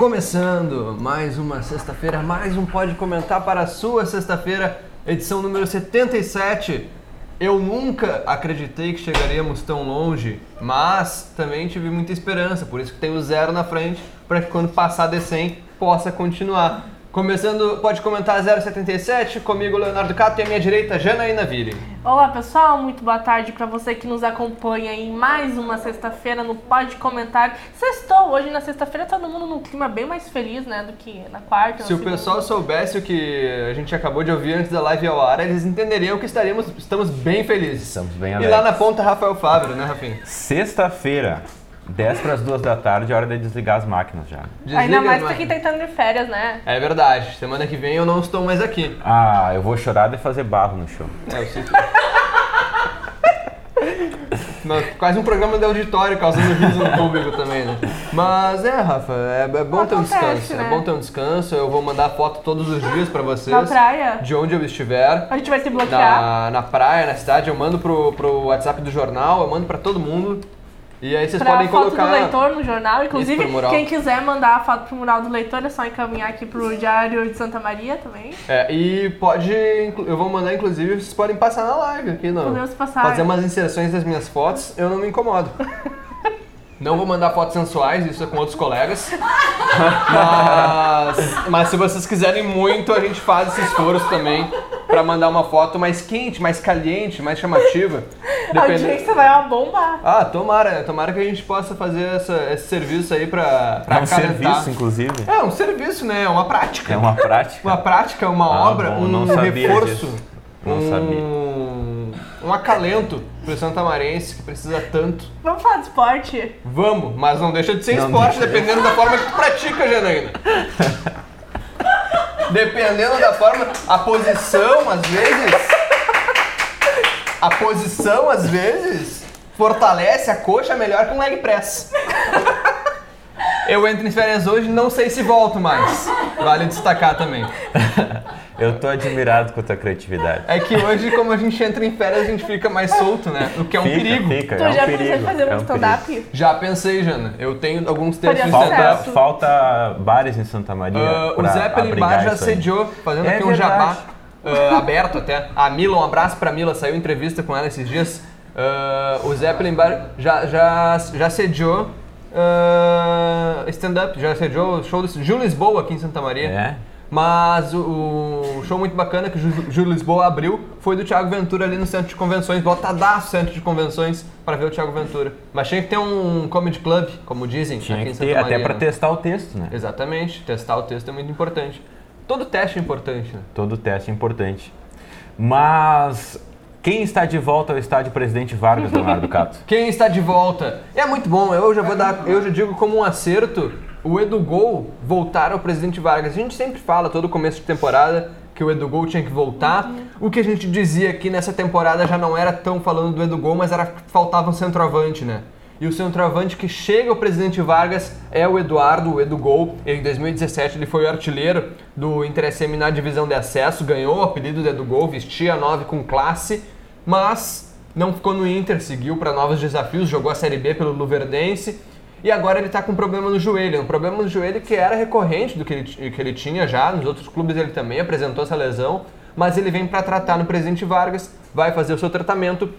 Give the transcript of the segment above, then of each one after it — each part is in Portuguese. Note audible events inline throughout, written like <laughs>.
Começando mais uma sexta-feira, mais um Pode Comentar para a sua sexta-feira, edição número 77. Eu nunca acreditei que chegaríamos tão longe, mas também tive muita esperança, por isso que tenho zero na frente, para que quando passar de 100 possa continuar. Começando, pode comentar 077, comigo Leonardo Cato e à minha direita Janaína Ville. Olá pessoal, muito boa tarde para você que nos acompanha em mais uma sexta-feira no Pode Comentar. Sextou, hoje na sexta-feira todo mundo num clima bem mais feliz, né, do que na quarta. Se o segunda. pessoal soubesse o que a gente acabou de ouvir antes da live ao ar, eles entenderiam que estaríamos, estamos bem felizes. Estamos bem E alegres. lá na ponta, Rafael Fábio, né, Rafinha? Sexta-feira, 10 para as 2 da tarde, é hora de desligar as máquinas já. Ainda Desliga mais as pra quem tá entrando de férias, né? É verdade, semana que vem eu não estou mais aqui. Ah, eu vou chorar de fazer barro no show. É, eu sinto. Não, Quase um programa de auditório causando riso no público também, né? Mas é, Rafa, é, é bom ter um descanso. né? É bom ter um descanso. Eu vou mandar foto todos os dias pra vocês. Na praia. De onde eu estiver. A gente vai se bloquear. Na, na praia, na cidade, eu mando pro, pro WhatsApp do jornal, eu mando pra todo mundo. E aí vocês Pra podem foto colocar. do leitor no jornal. Inclusive, quem quiser mandar a foto pro mural do leitor é só encaminhar aqui pro Diário de Santa Maria também. É, e pode. Eu vou mandar, inclusive, vocês podem passar na live aqui, não. Podemos passar. Fazer umas inserções das minhas fotos, eu não me incomodo. <laughs> Não vou mandar fotos sensuais, isso é com outros colegas. <laughs> Mas, mas se vocês quiserem muito, a gente faz esse esforço também pra mandar uma foto mais quente, mais caliente, mais chamativa. A Depende- audiência vai uma bomba. Ah, tomara, tomara que a gente possa fazer essa- esse serviço aí pra, pra É um acalentar. serviço, inclusive. É um serviço, né? É uma prática. É uma prática. Uma prática, uma Ah, obra, bom, um não sabia reforço, disso. Não um, um acalento pro Santamarense que precisa tanto. Vamos falar de esporte? Vamos, mas não deixa de ser Não esporte, deixa. dependendo da forma que tu pratica, Janaína. <laughs> dependendo da forma, a posição, às vezes, a posição, às vezes, fortalece a coxa melhor que um leg press. Eu entro em férias hoje e não sei se volto mais. Vale destacar também. <laughs> Eu tô admirado com a tua criatividade. É que hoje, como a gente entra em férias, a gente fica mais solto, né? O que é um fica, perigo. Fica, Tu é um já perigo. pensou em fazer é um um stand-up? Já pensei, Jana. Eu tenho alguns textos de stand-up. Falta, falta bares em Santa Maria. Ah, o Zeppelin Bar já sediou, fazendo É aqui um verdade. jabá ah, aberto até. A Mila, um abraço pra Mila, saiu entrevista com ela esses dias. Ah, o Zeppelin Bar já, já, já sediou ah, stand-up, já sediou o show do Gil Lisboa aqui em Santa Maria. É? Mas o, show muito bacana que o Júlio Lisboa abriu foi do Thiago Ventura ali no centro de convenções, botadaço centro de convenções para ver o Thiago Ventura. Mas tinha que ter um comedy club, como dizem Tinha aqui em Santa ter, Maria. até pra né? testar o texto, né? Exatamente, testar o texto é muito importante. Todo teste é importante, né? Todo teste é importante. Mas quem está de volta ao estádio Presidente Vargas, Leonardo Cato? <laughs> Quem está de volta? É muito bom, eu já vou dar, eu já digo como um acerto, o Edu Gol voltar ao Presidente Vargas. A gente sempre fala todo começo de temporada que o Edu Gol tinha que voltar. O que a gente dizia aqui nessa temporada já não era tão falando do Edu Gol, mas era que faltava um centroavante, né? E o centroavante que chega ao Presidente Vargas é o Eduardo, o Edu Gol. Em 2017 ele foi o artilheiro do Inter SM na divisão de acesso, ganhou o apelido de Edu Gol, vestia a 9 com classe, mas não ficou no Inter, seguiu para novos desafios, jogou a Série B pelo Luverdense e agora ele está com um problema no joelho, um problema no joelho que era recorrente do que ele, que ele tinha já, nos outros clubes ele também apresentou essa lesão, mas ele vem para tratar no Presidente Vargas, vai fazer o seu tratamento,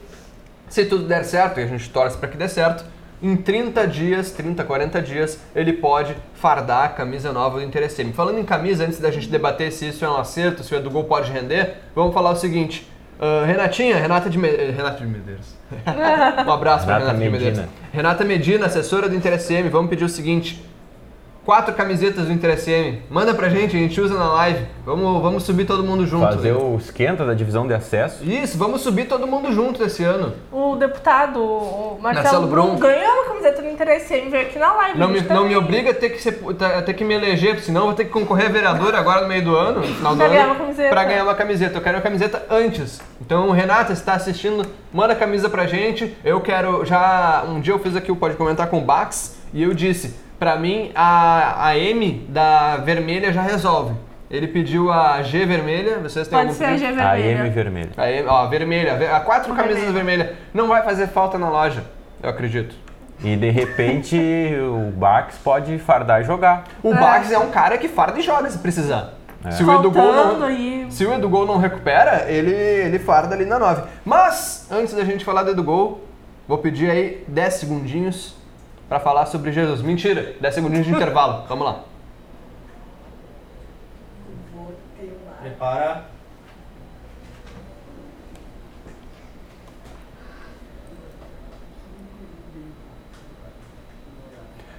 se tudo der certo, e a gente torce para que dê certo, em 30 dias, 30, 40 dias, ele pode fardar a camisa nova do Inter SM. Falando em camisa, antes da gente debater se isso é um acerto, se o Edu Gol pode render, vamos falar o seguinte. Ah, Renatinha, Renata de, Me- eh, Renata de Medeiros. <laughs> um abraço para Renata Renata de Medeiros. Medina. Renata Medina, assessora do Inter SM, vamos pedir o seguinte. Quatro camisetas do Inter SM. Manda pra gente, a gente usa na live. Vamos, vamos subir todo mundo junto. Fazer o esquenta da divisão de acesso. Isso, vamos subir todo mundo junto esse ano. O deputado, o Marcelo Marcelo Brum. Ganhou uma camiseta do Interesse e veio aqui na live. Não a me, gente não me obriga a ter que, ser, a ter que me eleger, senão eu vou ter que concorrer a vereador agora no meio do ano, no final do Pra ano. ganhar uma camiseta. Pra ganhar uma camiseta. Eu quero uma camiseta antes. Então, Renata, se tá assistindo, manda a camisa pra gente. Eu quero. Já. Um dia eu fiz aqui o Pode Comentar com o Bax e eu disse: pra mim, a, a M da vermelha já resolve. Ele pediu a G vermelha, vocês têm Pode algum ser a? G A M vermelha. vermelha. A M, ó, vermelha. A quatro camisas Vermelha. vermelhas. Não vai fazer falta na loja, eu acredito. E de repente o Bax pode fardar e jogar. O É. Bax é um cara que farda e joga se precisar. É. Se o Edu Gol Faltando não, aí. se o Edu Gol não recupera, ele, ele farda ali na 9. Mas, antes da gente falar do Edu Gol, vou pedir aí 10 segundinhos pra falar sobre Jesus. Mentira, 10 segundinhos de intervalo. <laughs> Vamos lá. Prepara.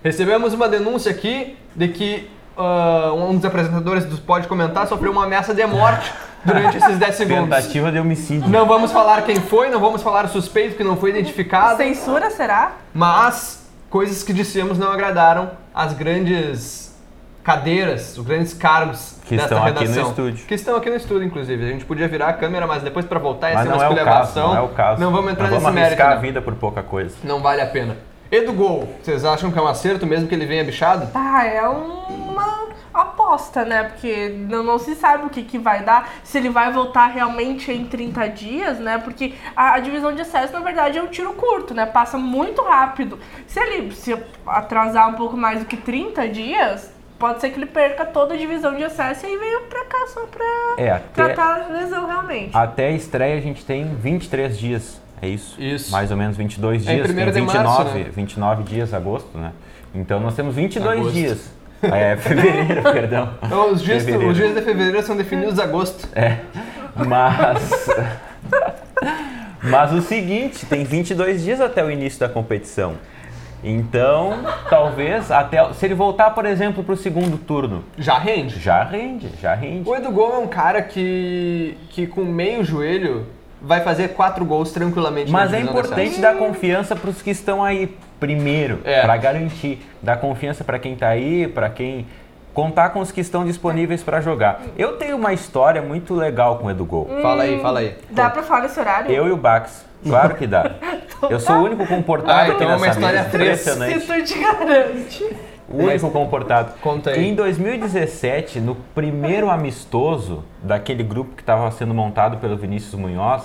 Recebemos uma denúncia aqui de que ah, um dos apresentadores do Pode Comentar sofreu uma ameaça de morte <laughs> durante esses 10 segundos. Tentativa de homicídio. Não vamos falar quem foi, não vamos falar o suspeito que não foi identificado, Censura, será? mas coisas que dissemos não agradaram as grandes cadeiras, os grandes cargos Que desta estão aqui no redação. estúdio. Que estão aqui no estúdio, inclusive. A gente podia virar a câmera, mas depois pra voltar ia Mas ser uma é o caso, esculhambação. não é o caso. Não vamos entrar Não nesse vamos mérito. arriscar né? a vida por pouca coisa. Não vale a pena. Edu Gol, vocês acham que é um acerto mesmo que ele venha bichado? Ah, é uma aposta, né? Porque não, não se sabe o que, que vai dar, se ele vai voltar realmente em 30 dias, né? Porque a, a divisão de acesso, na verdade, é um tiro curto, né? Passa muito rápido. Se ele se atrasar um pouco mais do que 30 dias, pode ser que ele perca toda a divisão de acesso e aí venha pra cá só pra É, até, tratar a lesão realmente. até a estreia a gente tem 23 dias. É isso? Isso. Mais ou menos 22 É em dias. primeiro tem de 29, março, né? 29 dias, agosto, né? Então nós temos 22 Agosto. dias. <laughs> É, fevereiro, <laughs> perdão. Então, Os dias, Fevereiro. os dias de fevereiro são definidos agosto. É, mas. Mas o seguinte, tem 22 dias até o início da competição. Então, talvez até. Se ele voltar, por exemplo, para o segundo turno, Já rende. já rende, já rende. O Edu Gol é um cara que, que com meio joelho vai fazer quatro gols tranquilamente. na Mas é importante dar confiança para os que estão aí primeiro, É. para garantir. Dar confiança para quem está aí, para quem contar com os que estão disponíveis para jogar. Eu tenho uma história muito legal com o Edu Gol. Fala aí, fala aí. Dá pra falar nesse horário? Eu e o Bax. Claro que dá. <laughs> Eu sou o único comportado Ah, aqui então é uma nessa história mesa. Impressionante. Se tu te garante. <laughs> O único comportado. Conta aí. Em 2017, no primeiro amistoso daquele grupo que estava sendo montado pelo Vinícius Munhoz,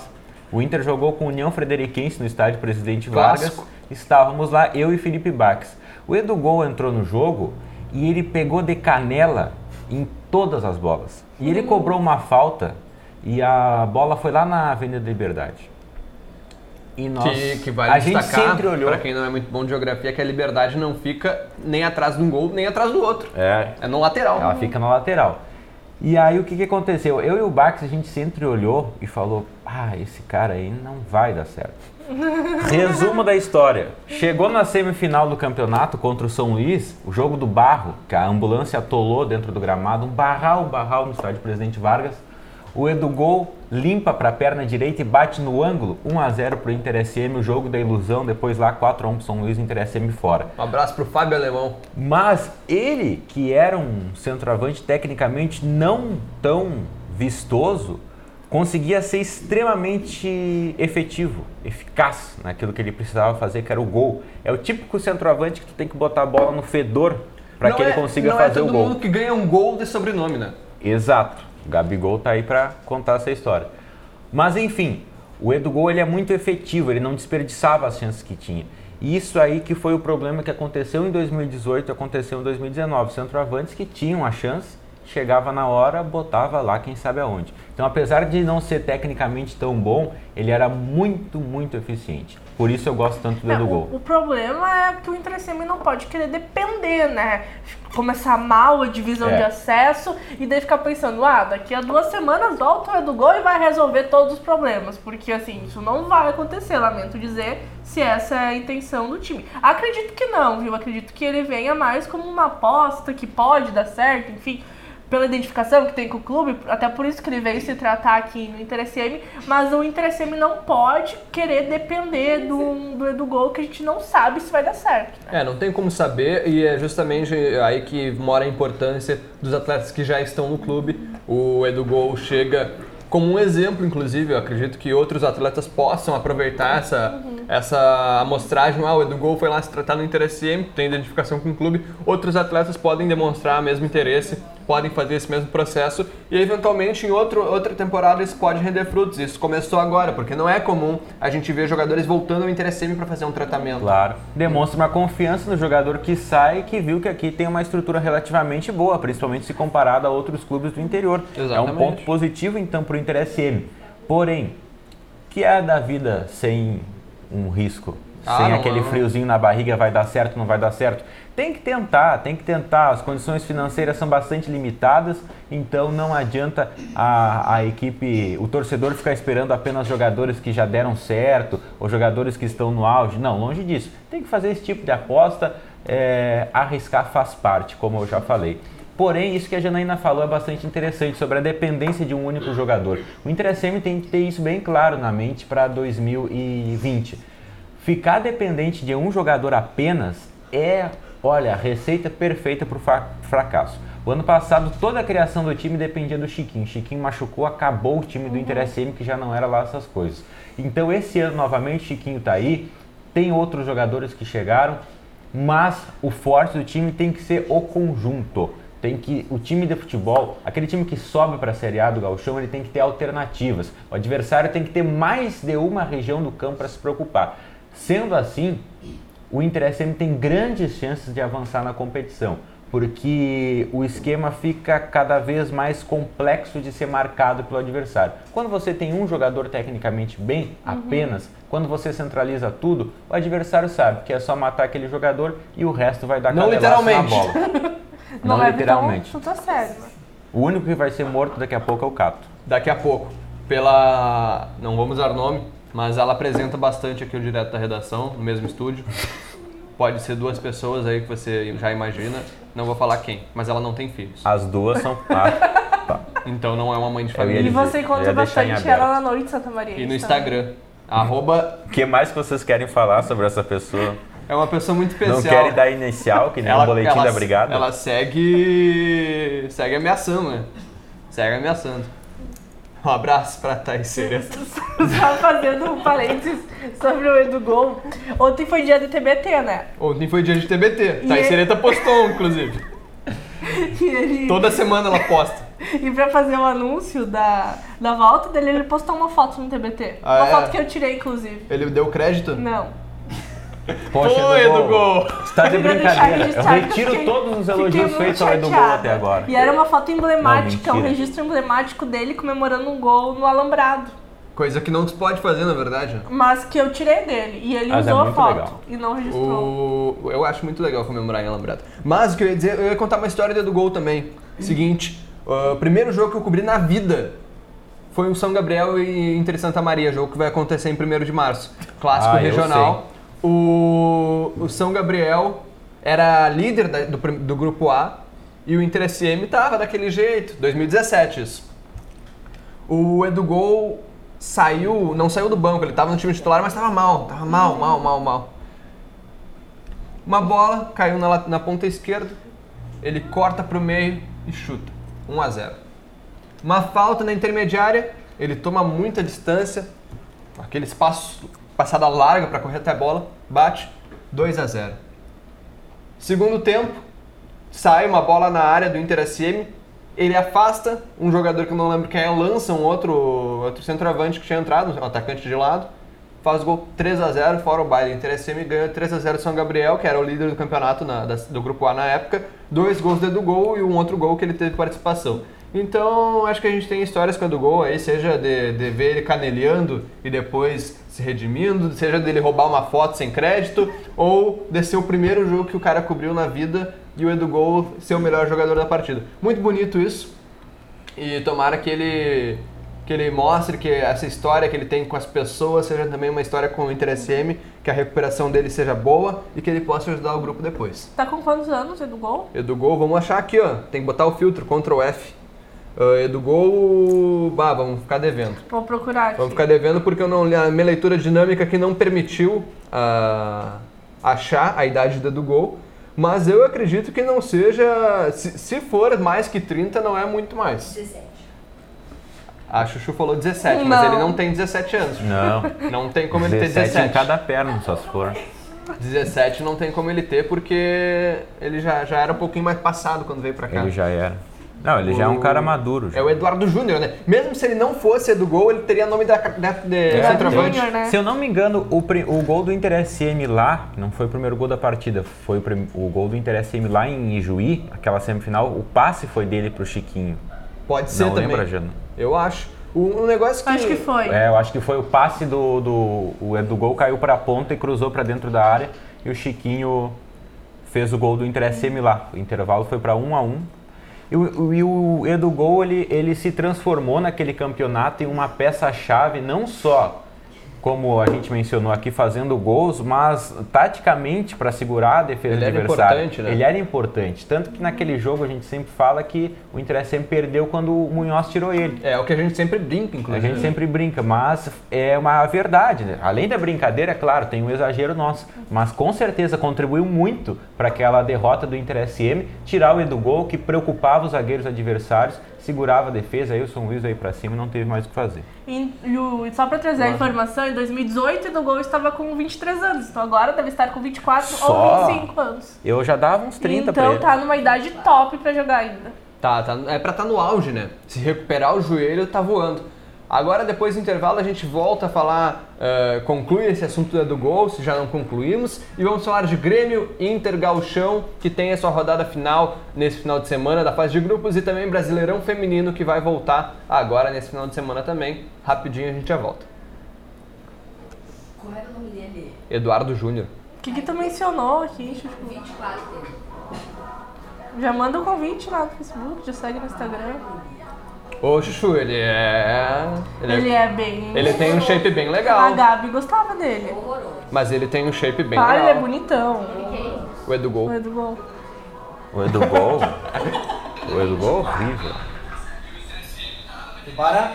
o Inter jogou com União Frederiquense no estádio Presidente Clássico. Vargas. Estávamos lá, eu e Felipe Bax. O Edu Gol entrou no jogo e ele pegou de canela em todas as bolas. E ele cobrou uma falta e a bola foi lá na Avenida Liberdade. E nós, Que, que vale a gente destacar, sempre olhou. pra quem não é muito bom de geografia, que a liberdade não fica nem atrás de um gol, nem atrás do outro. É, É no lateral. Ela fica na lateral. E aí o que, que aconteceu? Eu e o Bax, a gente sempre olhou e falou: Ah, esse cara aí não vai dar certo. <laughs> Resumo da história. Chegou na semifinal do campeonato contra o São Luís, o jogo do barro, que a ambulância atolou dentro do gramado, um barral, barral no estádio Presidente Vargas. O Edu Gol limpa para a perna direita e bate no ângulo, 1 a 0 pro Inter SM, o jogo da ilusão, depois lá 4 a 1 pro São Luís, Inter SM fora. Um abraço pro Fábio Alemão. Mas ele, que era um centroavante tecnicamente não tão vistoso, conseguia ser extremamente efetivo, eficaz naquilo que ele precisava fazer, que era o gol. É o típico centroavante que tu tem que botar a bola no fedor para Não que ele é- consiga não fazer é o todo gol. mundo que ganha um gol de sobrenome, né? Exato. O Gabigol tá aí para contar essa história. Mas enfim, o Edu Gol ele é muito efetivo, ele não desperdiçava as chances que tinha. E isso aí que foi o problema que aconteceu em 2018 aconteceu em 2019. Centroavantes que tinham a chance, chegava na hora, botava lá quem sabe aonde. Então, apesar de não ser tecnicamente tão bom, ele era muito, muito eficiente. Por isso eu gosto tanto do É, o, Gol. o problema é que o Inter SM não pode querer depender, né? Começar mal a divisão É. de acesso e daí ficar pensando, ah, daqui a duas semanas volta o Edu Gol e vai resolver todos os problemas. Porque assim, isso não vai acontecer, lamento dizer, se essa é a intenção do time. Acredito que não, viu? Acredito que ele venha mais como uma aposta que pode dar certo, enfim pela identificação que tem com o clube, até por isso que ele veio se tratar aqui no Inter SM, mas o Inter SM não pode querer depender do, do Gol, que a gente não sabe se vai dar certo. né? É, não tem como saber e é justamente aí que mora a importância dos atletas que já estão no clube. O Edu Gol chega como um exemplo, inclusive, eu acredito que outros atletas possam aproveitar essa, essa amostragem. Ah, o Edu Gol foi lá se tratar no Inter SM, tem identificação com o clube. Outros atletas podem demonstrar o mesmo interesse podem fazer esse mesmo processo e eventualmente em outro, outra temporada isso pode render frutos. Isso começou agora, porque não é comum a gente ver jogadores voltando ao Interesseme para fazer um tratamento. Claro. Demonstra uma confiança no jogador que sai que viu que aqui tem uma estrutura relativamente boa, principalmente se comparado a outros clubes do interior. Exatamente. É um ponto positivo então para o Interesseme. Porém, que é da vida sem um risco? Ah, sem não, aquele não. friozinho na barriga, vai dar certo, não vai dar certo. Tem que tentar, tem que tentar. As condições financeiras são bastante limitadas, então não adianta a, a equipe, o torcedor ficar esperando apenas jogadores que já deram certo ou jogadores que estão no auge. Não, longe disso. Tem que fazer esse tipo de aposta. é, arriscar faz parte, como eu já falei. Porém, isso que a Janaína falou é bastante interessante sobre a dependência de um único jogador. O Inter SM tem que ter isso bem claro na mente para 2020. Ficar dependente de um jogador apenas é, olha, a receita perfeita para o fracasso. O ano passado, toda a criação do time dependia do Chiquinho. Chiquinho machucou, acabou o time do Inter SM, que já não era lá essas coisas. Então, esse ano, novamente, Chiquinho está aí. Tem outros jogadores que chegaram, mas o forte do time tem que ser o conjunto. Tem que o time de futebol, aquele time que sobe para a Série A do Gauchão, ele tem que ter alternativas. O adversário tem que ter mais de uma região do campo para se preocupar. Sendo assim, o Inter SM tem grandes chances de avançar na competição, porque o esquema fica cada vez mais complexo de ser marcado pelo adversário. Quando você tem um jogador tecnicamente bem, apenas, quando você centraliza tudo, o adversário sabe que é só matar aquele jogador e o resto vai dar Não canelaço na literalmente. bola. <laughs> Não, Não é literalmente. Então, tudo sério. né? O único que vai ser morto daqui a pouco é o Cato. Daqui a pouco, pela. Não vamos dar nome, mas ela apresenta bastante aqui o direto da redação, no mesmo estúdio. Pode ser duas pessoas aí que você já imagina. Não vou falar quem, mas ela não tem filhos. As duas são. <laughs> Ah, tá. Então não é uma mãe de família. E você encontra bastante ela na noite de Santa Maria. E no. Instagram. Arroba O que mais que vocês querem falar sobre essa pessoa? é uma pessoa muito especial. Não querem dar inicial, que nem o boletim ela, da brigada? Ela segue. segue ameaçando, né? Segue ameaçando. Um abraço pra Thaís Sereta. <laughs> Só fazendo um parênteses sobre o Edu Gol. Ontem foi dia do TBT, né? Ontem foi dia de TBT. E ele- Sereta postou, inclusive. <laughs> Ele, Toda semana ela posta. e pra fazer o anúncio da, da volta dele, ele postou uma foto no TBT. Ah, uma é? foto que eu tirei, inclusive. Ele deu crédito? Não. Poxa, Foi, Edu Edu Gol. Está de brincadeira. Eu retiro fiquei- todos os elogios feitos ao Edu Gol chateada. até agora. E era uma foto emblemática, Não, um registro emblemático dele comemorando um gol no alambrado. Coisa que não se pode fazer, na verdade. Mas que eu tirei dele. E ele Mas é usou a muito foto legal. e não registrou. O... Eu acho muito legal comemorar em Alambrado. Mas o que eu ia dizer, eu ia contar uma história do Edu Gol também. Seguinte, uh, o primeiro jogo que eu cobri na vida foi o São Gabriel e Inter Santa Maria, jogo que vai acontecer em 1 de março. Clássico Ah, eu regional. O, o São Gabriel era líder da- do, do grupo A e o Inter SM tava daquele jeito, 2017 isso. O Edu Gol saiu, não saiu do banco, ele tava no time titular, mas tava mal, tava mal, mal, mal, mal. Uma bola caiu na, na ponta esquerda, ele corta pro meio e chuta. 1 a 0. Uma falta na intermediária, ele toma muita distância, aquele espaço, passada larga para correr até a bola, bate 2 a 0. Segundo tempo, sai uma bola na área do Inter SM, ele afasta um jogador que eu não lembro quem é, lança um outro, outro centroavante que tinha entrado, um atacante de lado, faz gol 3 a 0 fora o baile. Inter SM ganha 3 a 0 São Gabriel, que era o líder do campeonato na- da- do grupo A na época, dois gols do Edu Gol e um outro gol que ele teve participação. Então, acho que a gente tem histórias com o Edu Gol aí, seja de, de ver ele canelhando e depois se redimindo, seja dele roubar uma foto sem crédito, ou de ser o primeiro jogo que o cara cobriu na vida e o Edu Gol ser o melhor jogador da partida. Muito bonito isso. E tomara que ele que ele mostre que essa história que ele tem com as pessoas seja também uma história com o Inter SM, que a recuperação dele seja boa e que ele possa ajudar o grupo depois. Tá com quantos anos, Edu Gol? Edu Gol, vamos achar aqui, ó. Tem que botar o filtro, Ctrl F. Ah, Edu Gol, bah, vamos ficar devendo. Vou procurar aqui. Vamos ficar devendo porque eu não, a minha leitura dinâmica aqui não permitiu ah, achar a idade do Edu Gol. Mas eu acredito que não seja. Se, se for mais que 30, não é muito mais. 17. A Chuchu falou 17, mas Não. ele não tem 17 anos. Não. <laughs> Não tem como ele ter 17 17. em cada perna, só se for. 17 não tem como ele ter porque ele já, já era um pouquinho mais passado quando veio pra cá. Ele já era. Não, ele já é um O- cara maduro. já. É o Eduardo Júnior, né? Mesmo se ele não fosse do gol, ele teria nome da, da, de É, centroavante. Júnior, né? Se eu não me engano, o, o gol do Inter SM lá, que não foi o primeiro gol da partida, foi o, o gol do Inter SM lá em Ijuí, aquela semifinal, o passe foi dele pro Chiquinho. Pode ser não também. lembra, Jana? Eu acho. O, um negócio que... Acho que foi. É, eu acho que foi o passe do, do, o do gol caiu para a ponta e cruzou para dentro da área e o Chiquinho fez o gol do Inter SM lá. O intervalo foi para 1 a 1. E o, e o Edu Gol ele, ele se transformou naquele campeonato em uma peça-chave não só como a gente mencionou aqui fazendo gols, mas taticamente para segurar a defesa Ele era adversária. importante, né? Ele era importante, tanto que naquele jogo a gente sempre fala que o Inter SM perdeu quando o Munhoz tirou ele. É o que a gente sempre brinca, A inclusive. gente sempre brinca, mas é uma verdade. Né? Além da brincadeira, é claro, tem um exagero nosso. Mas com certeza contribuiu muito para aquela derrota do Inter SM, tirar o Edu Gol, que preocupava os zagueiros adversários, segurava a defesa, aí o São Luís aí para cima não teve mais o que fazer. E, e e só pra trazer a informação, em 2018 o Gol estava com 23 anos, então agora deve estar com 24 Só? ou 25 anos. Eu já dava uns 30 para então ele. tá numa idade top pra jogar ainda. Tá, tá, é pra estar no auge, né? Se recuperar o joelho, tá voando. Agora, depois do intervalo, a gente volta a falar, eh, conclui esse assunto do gol, se já não concluímos, e vamos falar de Grêmio Inter Gauchão, que tem a sua rodada final nesse final de semana da fase de grupos, e também Brasileirão Feminino, que vai voltar agora nesse final de semana também. Rapidinho a gente já volta. Qual era o nome dele? Eduardo Júnior. O que, que tu mencionou aqui, Chuchu? 24 dele. Já manda um convite lá no Facebook, já segue no Instagram. Ô, Chuchu, ele é... Ele, Ele é... é bem. ele tem um shape bem A legal, Gabi gostava dele. Horroroso. mas ele tem um shape bem Ah, ele é legal. bonitão. O Edu Gol. O Edu Gol. O Edu Gol. <laughs> o Edu Gol horrível. Para.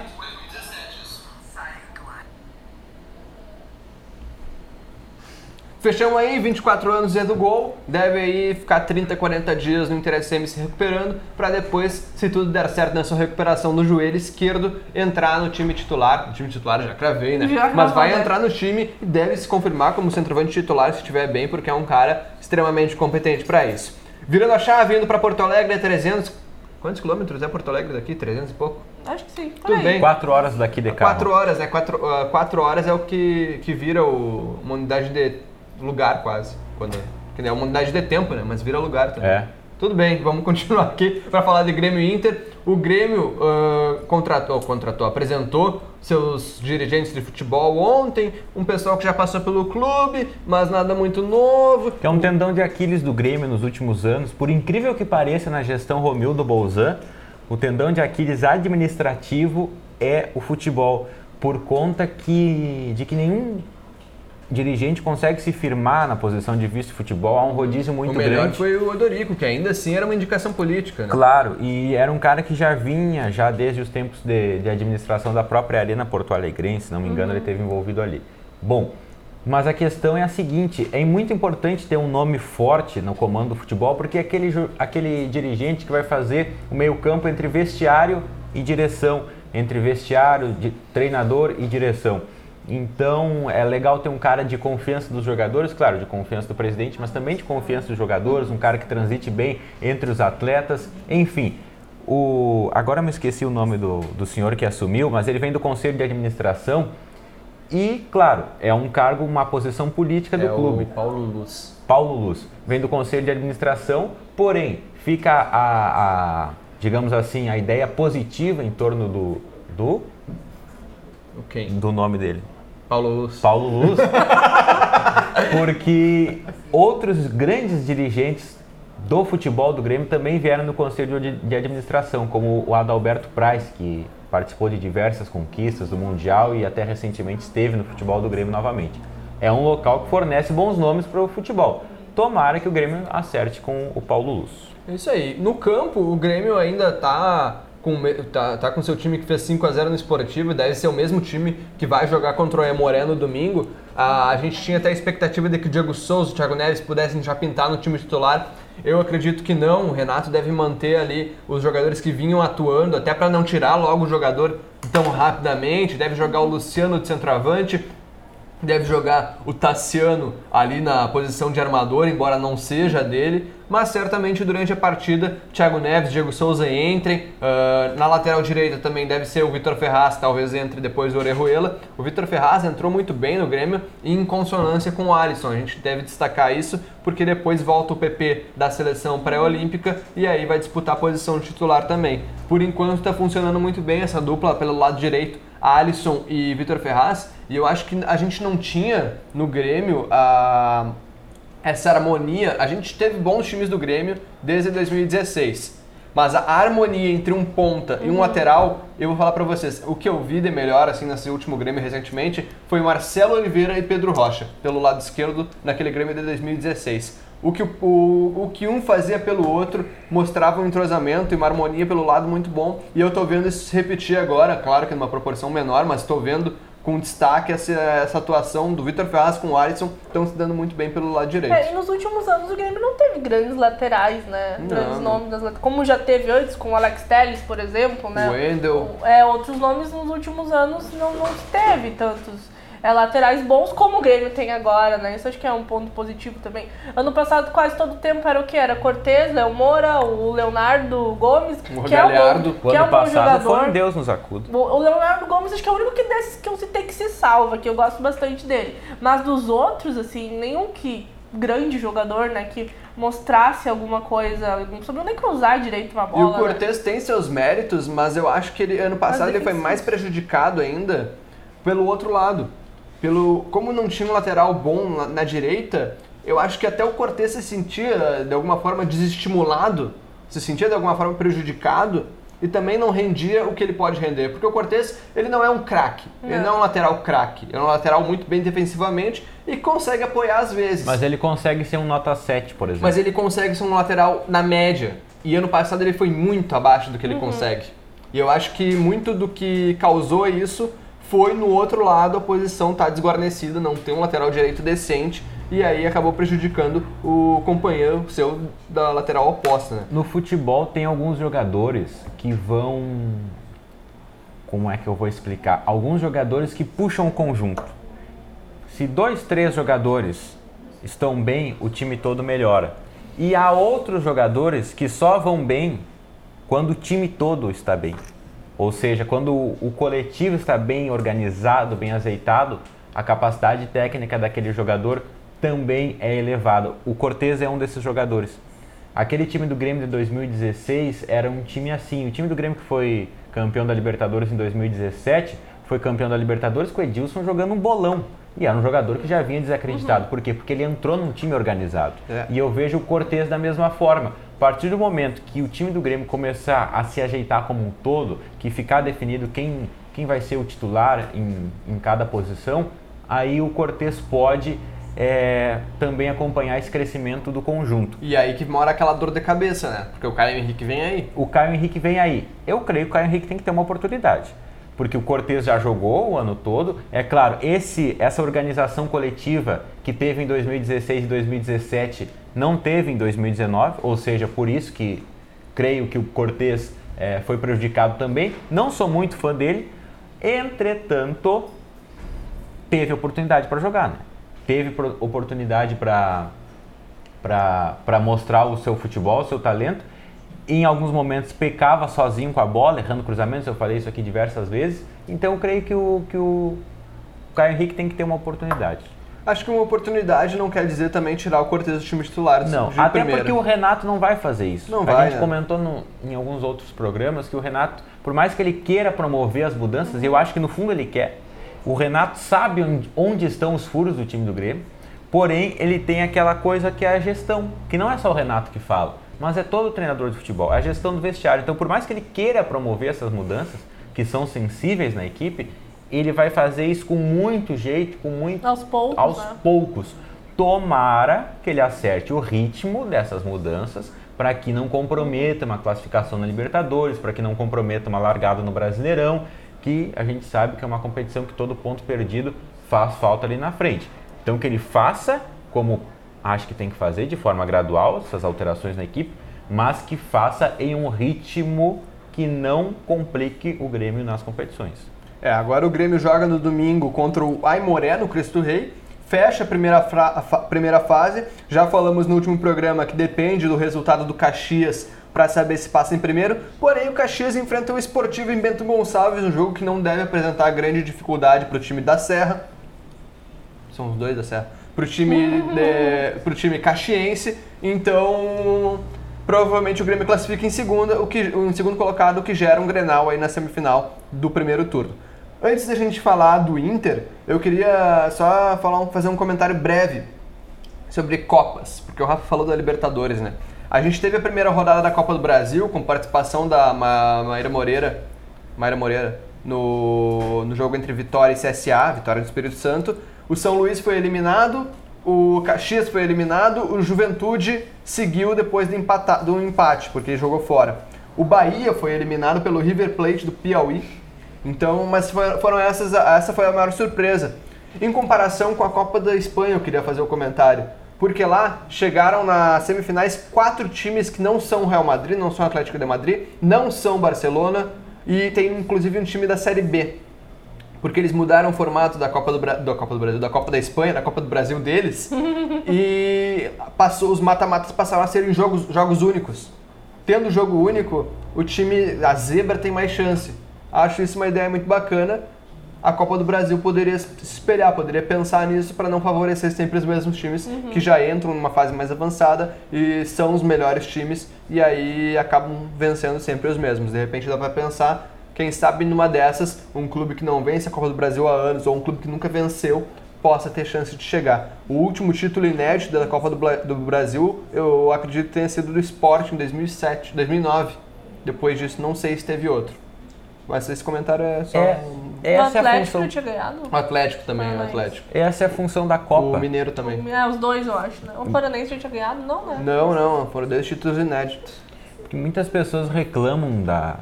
Fechamos aí, 24 anos é do gol, deve aí ficar 30, 40 dias no Inter SM se recuperando, para depois, se tudo der certo nessa recuperação do joelho esquerdo, entrar no time titular. O time titular já cravei, né? Já Mas vai né? entrar no time e deve se confirmar como centroavante titular se estiver bem, porque é um cara extremamente competente para isso. Virando a chave, indo para Porto Alegre, é 300. Quantos quilômetros é Porto Alegre daqui? 300 e pouco? Acho que sim. por Tudo aí. bem. Quatro horas daqui de carro. Quatro horas, né? Quatro, ah, quatro horas é o que, que vira o, uma unidade de lugar quase. Quando, que não é uma unidade de tempo, né? Mas vira lugar também. É. Tudo bem, vamos <laughs> continuar aqui para falar de Grêmio e Inter. O Grêmio ah, contratou, contratou, apresentou seus dirigentes de futebol ontem, um pessoal que já passou pelo clube, mas nada muito novo. Que é um tendão de Aquiles do Grêmio nos últimos anos. Por incrível que pareça, na gestão Romildo Bolzan, o tendão de Aquiles administrativo é o futebol. Por conta que, de que nenhum dirigente consegue se firmar na posição de vice-futebol. Há um rodízio muito o melhor grande. foi o Odorico, que ainda assim era uma indicação política, né? Claro, e era um cara que já vinha, já desde os tempos de, de administração da própria Arena Porto Alegrense, se não me engano, ele teve envolvido ali. Bom, mas a questão é a seguinte: é muito importante ter um nome forte no comando do futebol, porque é aquele, aquele dirigente que vai fazer o meio-campo entre vestiário e direção, entre vestiário, de, treinador e direção. Então é legal ter um cara de confiança dos jogadores, claro, de confiança do presidente, mas também de confiança dos jogadores, um cara que transite bem entre os atletas, enfim. O, agora eu me esqueci o nome do, do senhor que assumiu, mas ele vem do conselho de administração e, claro, é um cargo, uma posição política do é clube. Paulo Luz. Paulo Luz vem do conselho de administração, porém fica a, a, digamos assim, a ideia positiva em torno do, do, do nome dele. Paulo Luz. Paulo Luz, <laughs> porque outros grandes dirigentes do futebol do Grêmio também vieram do conselho de de administração, como o Adalberto Praz, que participou de diversas conquistas do Mundial e até recentemente esteve no futebol do Grêmio novamente. É um local que fornece bons nomes para o futebol. Tomara que o Grêmio acerte com o Paulo Luz. É Isso aí. No campo, o Grêmio ainda tá com, tá, tá com seu time que fez 5 a 0 no esportivo e deve ser o mesmo time que vai jogar contra o Emoré no domingo. Ah, a gente tinha até a expectativa de que o Diego Souza e o Thiago Neves pudessem já pintar no time titular. Eu acredito que não. O Renato deve manter ali os jogadores que vinham atuando, até para não tirar logo o jogador tão rapidamente. Deve jogar o Luciano de centroavante. Deve jogar o Tassiano ali na posição de armador, embora não seja dele. Mas certamente durante a partida, Thiago Neves, Diego Souza entrem. Uh, na lateral direita também deve ser o Vitor Ferraz, talvez entre depois do Orejuela. O Vitor Ferraz entrou muito bem no Grêmio em consonância com o Alisson. A gente deve destacar isso porque depois volta o PP da seleção pré-olímpica e aí vai disputar a posição de titular também. Por enquanto está funcionando muito bem essa dupla pelo lado direito, Alisson e Vitor Ferraz, e eu acho que a gente não tinha no Grêmio a essa harmonia. A gente teve bons times do Grêmio desde 2016. Mas a harmonia entre um ponta e um uhum. lateral, eu vou falar para vocês, o que eu vi de melhor assim nesse último Grêmio recentemente foi Marcelo Oliveira e Pedro Rocha, pelo lado esquerdo naquele Grêmio de 2016. O que, o, o, o que um fazia pelo outro mostrava um entrosamento e uma harmonia pelo lado muito bom. E eu tô vendo isso se repetir agora, claro que numa proporção menor, mas estou vendo com destaque essa, essa atuação do Vitor Ferraz com o Alisson, estão se dando muito bem pelo lado direito. É, e nos últimos anos o Grêmio não teve grandes laterais, né? Não, grandes nomes das laterais. Como já teve antes com o Alex Telles, por exemplo, né? O Wendel. É, outros nomes nos últimos anos não, não teve tantos é, laterais bons como o Grêmio tem agora, né? Isso acho que é um ponto positivo também. Ano passado quase todo o tempo era o que? Era Cortez, Léo Moura, o Leonardo Gomes, o que é um bom, que é um bom jogador. Foi um Deus nos acuda. O Leonardo Gomes acho que é o único que desses que eu citei que se salva, que eu gosto bastante dele. Mas dos outros, assim, nenhum que grande jogador, né, que mostrasse alguma coisa, não sabia nem cruzar direito uma bola. E o Cortez né? tem seus méritos, mas eu acho que ele ano passado ele foi mais prejudicado ainda pelo outro lado pelo como não tinha um lateral bom na, na direita, eu acho que até o Cortez se sentia de alguma forma desestimulado, se sentia de alguma forma prejudicado e também não rendia o que ele pode render, porque o Cortez, ele não é um craque, ele não é um lateral craque, ele é um lateral muito bem defensivamente e consegue apoiar às vezes. Mas ele consegue ser um nota 7, por exemplo. Mas ele consegue ser um lateral na média. E ano passado ele foi muito abaixo do que ele uhum. consegue. E eu acho que muito do que causou isso foi no outro lado a posição está desguarnecida, não tem um lateral direito decente e aí acabou prejudicando o companheiro seu da lateral oposta. Né? No futebol tem alguns jogadores que vão. Como é que eu vou explicar? Alguns jogadores que puxam o conjunto. Se dois, três jogadores estão bem, o time todo melhora. E há outros jogadores que só vão bem quando o time todo está bem. Ou seja, quando o coletivo está bem organizado, bem azeitado, a capacidade técnica daquele jogador também é elevada. O Cortez é um desses jogadores. Aquele time do Grêmio de 2016 era um time assim. O time do Grêmio que foi campeão da Libertadores em 2017 foi campeão da Libertadores com o Edilson jogando um bolão. E era um jogador que já vinha desacreditado. Uhum. Por quê? Porque ele entrou num time organizado. É. E eu vejo o Cortez da mesma forma. A partir do momento que o time do Grêmio começar a se ajeitar como um todo, que ficar definido quem, quem vai ser o titular em, em cada posição, aí o Cortez pode é, também acompanhar esse crescimento do conjunto. E aí que mora aquela dor de cabeça, né? Porque o Caio Henrique vem aí. O Caio Henrique vem aí. Eu creio que o Caio Henrique tem que ter uma oportunidade porque o Cortez já jogou o ano todo. É claro, esse, essa organização coletiva que teve em 2016 e 2017 não teve em 2019, ou seja, por isso que creio que o Cortez é, foi prejudicado também. Não sou muito fã dele, entretanto, teve oportunidade para jogar, né? teve oportunidade para mostrar o seu futebol, o seu talento em alguns momentos pecava sozinho com a bola, errando cruzamentos, eu falei isso aqui diversas vezes. Então eu creio que o, que o Caio Henrique tem que ter uma oportunidade. Acho que uma oportunidade não quer dizer também tirar o Cortez do time titular. Não, até primeira. porque o Renato não vai fazer isso. Não a vai, gente né? comentou no, em alguns outros programas que o Renato, por mais que ele queira promover as mudanças, eu acho que no fundo ele quer. O Renato sabe onde, onde estão os furos do time do Grêmio, porém ele tem aquela coisa que é a gestão, que não é só o Renato que fala mas é todo treinador de futebol, é a gestão do vestiário. Então, por mais que ele queira promover essas mudanças, que são sensíveis na equipe, ele vai fazer isso com muito jeito, com muito aos poucos. Aos né? poucos. Tomara que ele acerte o ritmo dessas mudanças para que não comprometa uma classificação na Libertadores, para que não comprometa uma largada no Brasileirão, que a gente sabe que é uma competição que todo ponto perdido faz falta ali na frente. Então que ele faça como acho que tem que fazer de forma gradual essas alterações na equipe, mas que faça em um ritmo que não complique o Grêmio nas competições. É, agora o Grêmio joga no domingo contra o Aimoré no Cristo Rei. fecha a primeira, fa- primeira fase. Já falamos no último programa que depende do resultado do Caxias para saber se passa em primeiro. Porém, o Caxias enfrenta o Esportivo em Bento Gonçalves, um jogo que não deve apresentar grande dificuldade para o time da Serra. São os dois da Serra. Pro time, de, pro time caxiense. Então, provavelmente o Grêmio classifica em segunda, o que, em segundo colocado, o que gera um Grenal aí na semifinal do primeiro turno. Antes da gente falar do Inter, eu queria só falar fazer um comentário breve sobre Copas, porque o Rafa falou da Libertadores, né? A gente teve a primeira rodada da Copa do Brasil com participação da Ma Maíra Moreira, Maíra Moreira no, no jogo entre Vitória e CSA, Vitória do Espírito Santo. O São Luís foi eliminado, o Caxias foi eliminado, o Juventude seguiu depois do, empata, do empate, porque jogou fora. O Bahia foi eliminado pelo River Plate do Piauí. Então, mas foram essas, essa foi a maior surpresa. Em comparação com a Copa da Espanha, eu queria fazer o comentário. Porque lá chegaram nas semifinais quatro times que não são Real Madrid, não são Atlético de Madrid, não são Barcelona e tem inclusive um time da Série B. Porque eles mudaram o formato da Copa do, Bra- da Copa do Brasil, da Copa da Espanha, da Copa do Brasil deles. <laughs> e passou, os mata-matas passaram a serem jogos, jogos únicos. Tendo jogo único, o time, a zebra tem mais chance. Acho isso uma ideia muito bacana. A Copa do Brasil poderia se espelhar, poderia pensar nisso para não favorecer sempre os mesmos times que já entram numa fase mais avançada e são os melhores times e aí acabam vencendo sempre os mesmos. De repente dá para pensar, quem sabe numa dessas, um clube que não vence a Copa do Brasil há anos ou um clube que nunca venceu possa ter chance de chegar. O último título inédito da Copa do, Brasil, eu acredito que tenha sido do Sport em 2007, 2009. Depois disso, não sei se teve outro. Mas esse comentário é só. É, o essa é a Atlético função. não tinha ganhado. O Atlético também, Ah, o mas- Atlético. Essa é a função da Copa. O Mineiro também. É, os dois, eu acho, né? O Paranense já tinha ganhado? Não, né? Não, não, foram dois títulos inéditos. Porque muitas pessoas reclamam da,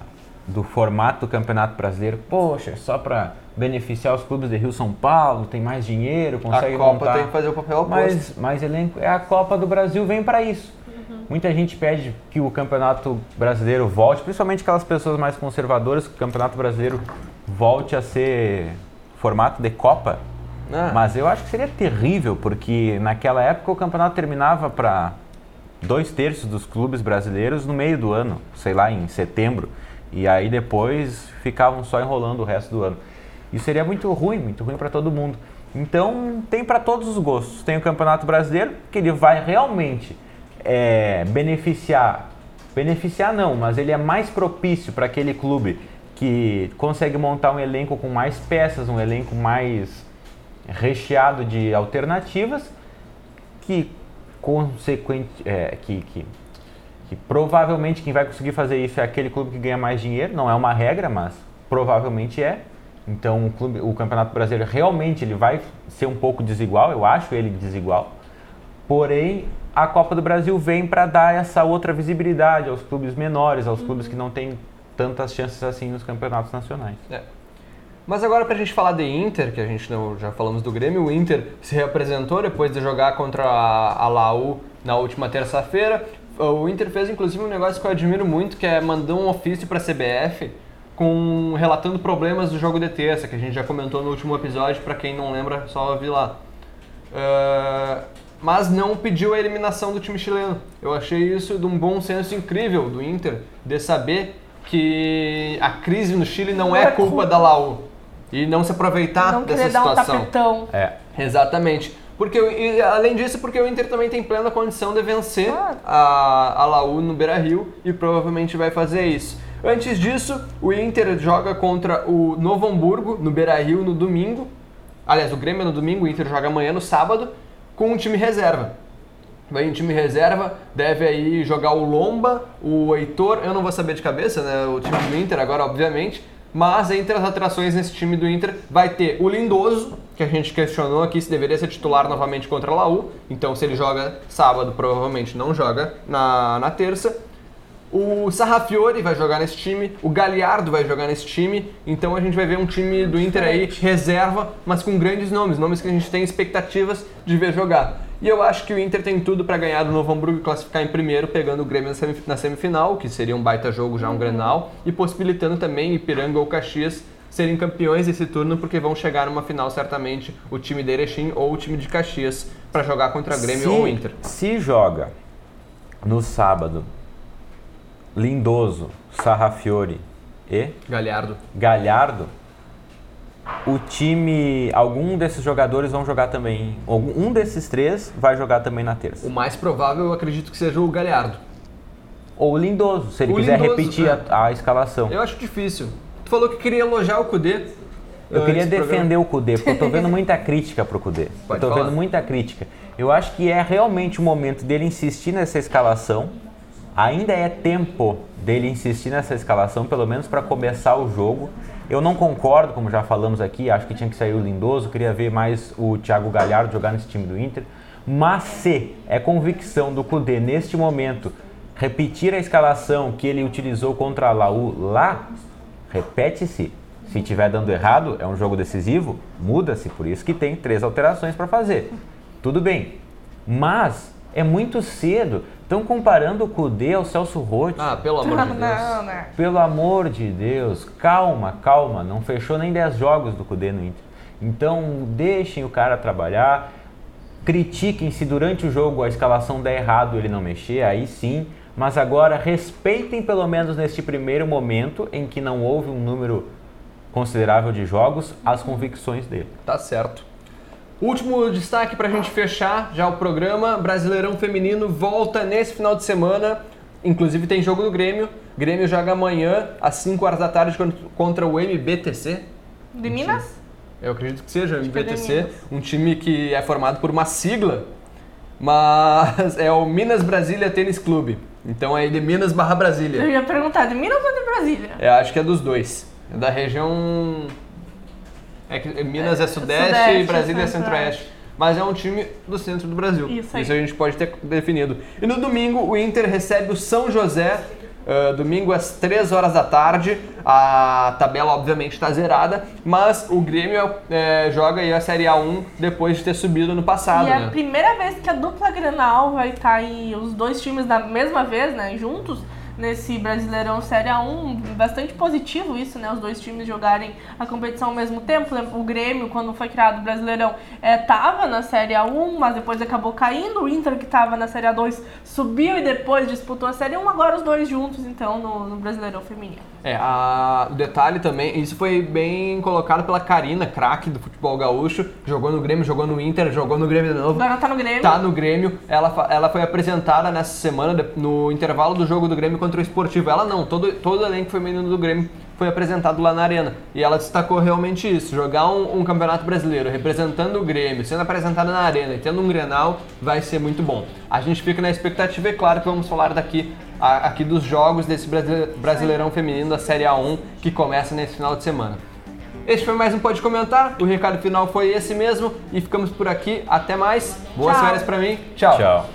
do formato do Campeonato Brasileiro. Poxa, é só para beneficiar os clubes de Rio São Paulo, tem mais dinheiro, consegue a Copa montar. tem que fazer o papel oposto. Mas, mas elenco, é a Copa do Brasil vem para isso. Muita gente pede que o Campeonato Brasileiro volte, principalmente aquelas pessoas mais conservadoras, que o Campeonato Brasileiro volte a ser formato de Copa. Ah, Mas eu acho que seria terrível, porque naquela época o campeonato terminava para dois terços dos clubes brasileiros no meio do ano, sei lá, em setembro. E aí depois ficavam só enrolando o resto do ano. Isso seria muito ruim, muito ruim para todo mundo. Então tem para todos os gostos. Tem o Campeonato Brasileiro, que ele vai realmente é, beneficiar. Beneficiar não, mas ele é mais propício para aquele clube que consegue montar um elenco com mais peças, um elenco mais recheado de alternativas que consequente é, que, que, que provavelmente quem vai conseguir fazer isso é aquele clube que ganha mais dinheiro não é uma regra mas provavelmente é então o clube o campeonato brasileiro realmente ele vai ser um pouco desigual eu acho ele desigual porém a Copa do Brasil vem para dar essa outra visibilidade aos clubes menores aos clubes que não têm tantas chances assim nos campeonatos nacionais É. Mas agora pra gente falar de Inter, que a gente não, já falamos do Grêmio, o Inter se reapresentou depois de jogar contra a, a Laú na última terça-feira. O Inter fez inclusive um negócio que eu admiro muito, que é mandar um ofício pra CBF com relatando problemas do jogo de terça, que a gente já comentou no último episódio, pra quem não lembra, só ouvir lá. Ah, mas não pediu a eliminação do time chileno. Eu achei isso de um bom senso incrível do Inter, de saber que a crise no Chile não, Não é é culpa culpa. da Laú. E não se aproveitar não dessa querer dar um situação. tapetão. é Exatamente. Porque, e, além disso, porque o Inter também tem plena condição de vencer Claro. a, a Laú no Beira-Rio e provavelmente vai fazer isso. Antes disso, o Inter joga contra o Novo Hamburgo no Beira-Rio no domingo. Aliás, o Grêmio é no domingo, o Inter joga amanhã no sábado com um time reserva. Vai em time reserva, deve aí jogar o Lomba, o Heitor, eu não vou saber de cabeça, né? O time do Inter agora, obviamente. Mas entre as atrações nesse time do Inter vai ter o Lindoso, que a gente questionou aqui se deveria ser titular novamente contra a Laú. Então, se ele joga sábado, provavelmente não joga na, na terça. O Sarrafiore vai jogar nesse time, o Galhardo vai jogar nesse time, então a gente vai ver um time do Inter aí reserva, mas com grandes nomes, nomes que a gente tem expectativas de ver jogar. E eu acho que o Inter tem tudo para ganhar do Novo Hamburgo e classificar em primeiro, pegando o Grêmio na semif- na semifinal, que seria um baita jogo já, um Grenal, e possibilitando também Ipiranga ou Caxias serem campeões desse turno, porque vão chegar numa final certamente o time de Erechim ou o time de Caxias para jogar contra Grêmio se, ou Inter. Se joga no sábado Lindoso, Sarrafiore e Galhardo. Galhardo, o time, algum desses jogadores vão jogar também, algum- um desses três vai jogar também na terça. O mais provável, eu acredito que seja o Galhardo. Ou o Lindoso, se ele O quiser Lindoso, repetir é. a, a escalação. Eu acho difícil. Falou que queria elogiar o Cudê. Eu queria antes do defender programa. o Cudê, porque eu tô vendo <laughs> muita crítica pro Cudê. Eu Pode tô falar. vendo muita crítica. Eu acho que é realmente o momento dele insistir nessa escalação. Ainda é tempo dele insistir nessa escalação, pelo menos para começar o jogo. Eu não concordo, como já falamos aqui, acho que tinha que sair o Lindoso, queria ver mais o Thiago Galhardo jogar nesse time do Inter. Mas se é convicção do Cudê neste momento repetir a escalação que ele utilizou contra a Laú lá, repete-se. Se estiver dando errado, é um jogo decisivo, muda-se. Por isso que tem três alterações para fazer. Tudo bem. Mas é muito cedo. Estão comparando o Cudê ao Celso Rotti. Ah, pelo amor de <laughs> Deus. Não, né? Pelo amor de Deus, calma, calma. Não fechou nem 10 jogos do Cudê no Inter. Então deixem o cara trabalhar. Critiquem se durante o jogo a escalação der errado ele não mexer, aí sim. Mas agora respeitem pelo menos neste primeiro momento em que não houve um número considerável de jogos as convicções dele. Tá certo. Último destaque pra gente fechar já o programa. Brasileirão Feminino volta nesse final de semana. Inclusive tem jogo do Grêmio. Grêmio joga amanhã às 5 horas da tarde con- contra o MBTC. De Minas? Eu acredito que seja o é MBTC, um time que é formado por uma sigla, mas <laughs> é o Minas Brasília Tênis Clube. Então é de Minas barra Eu Brasília. ia perguntar, de Minas ou de Brasília? Eu acho que é dos dois. É da região. É que Minas é sudeste, Sudeste, e Brasília é centro-oeste. Mas é um time do centro do Brasil. Isso aí. a gente pode ter definido. E no domingo o Inter recebe o São José. Ah, domingo às 3 horas da tarde. A tabela obviamente está zerada, mas o Grêmio eh, joga aí a Série A1 depois de ter subido no passado, E é a né? primeira vez que a dupla Grenal vai estar aí, os dois times da mesma vez, né, juntos, nesse Brasileirão Série A1. Bastante positivo isso, né, os dois times jogarem a competição ao mesmo tempo. O Grêmio, quando foi criado o Brasileirão, estava na Série A1, mas depois acabou caindo. O Inter, que estava na Série A2, subiu e depois disputou a Série 1. Agora os dois juntos, então, no, no Brasileirão Feminino. É, a- o detalhe também, isso foi bem colocado pela Karina, craque do futebol gaúcho. Jogou no Grêmio, jogou no Inter, jogou no Grêmio de novo. Agora tá no Grêmio. Tá no Grêmio. Ela, ela foi apresentada nessa semana, no intervalo do jogo do Grêmio contra o Esportivo. Ela não, todo, todo elenco feminino do Grêmio foi apresentado lá na Arena. E ela destacou realmente isso: jogar um, um campeonato brasileiro representando o Grêmio, sendo apresentada na Arena e tendo um Grenal, vai ser muito bom. A gente fica na expectativa, é claro que vamos falar daqui, a- aqui dos jogos desse Brasile- Brasileirão Feminino da Série A1 que começa nesse final de semana. Este foi mais um Pode Comentar. O recado final foi esse mesmo. E ficamos por aqui. Até mais. Boas Tchau. férias pra mim. Tchau. Tchau.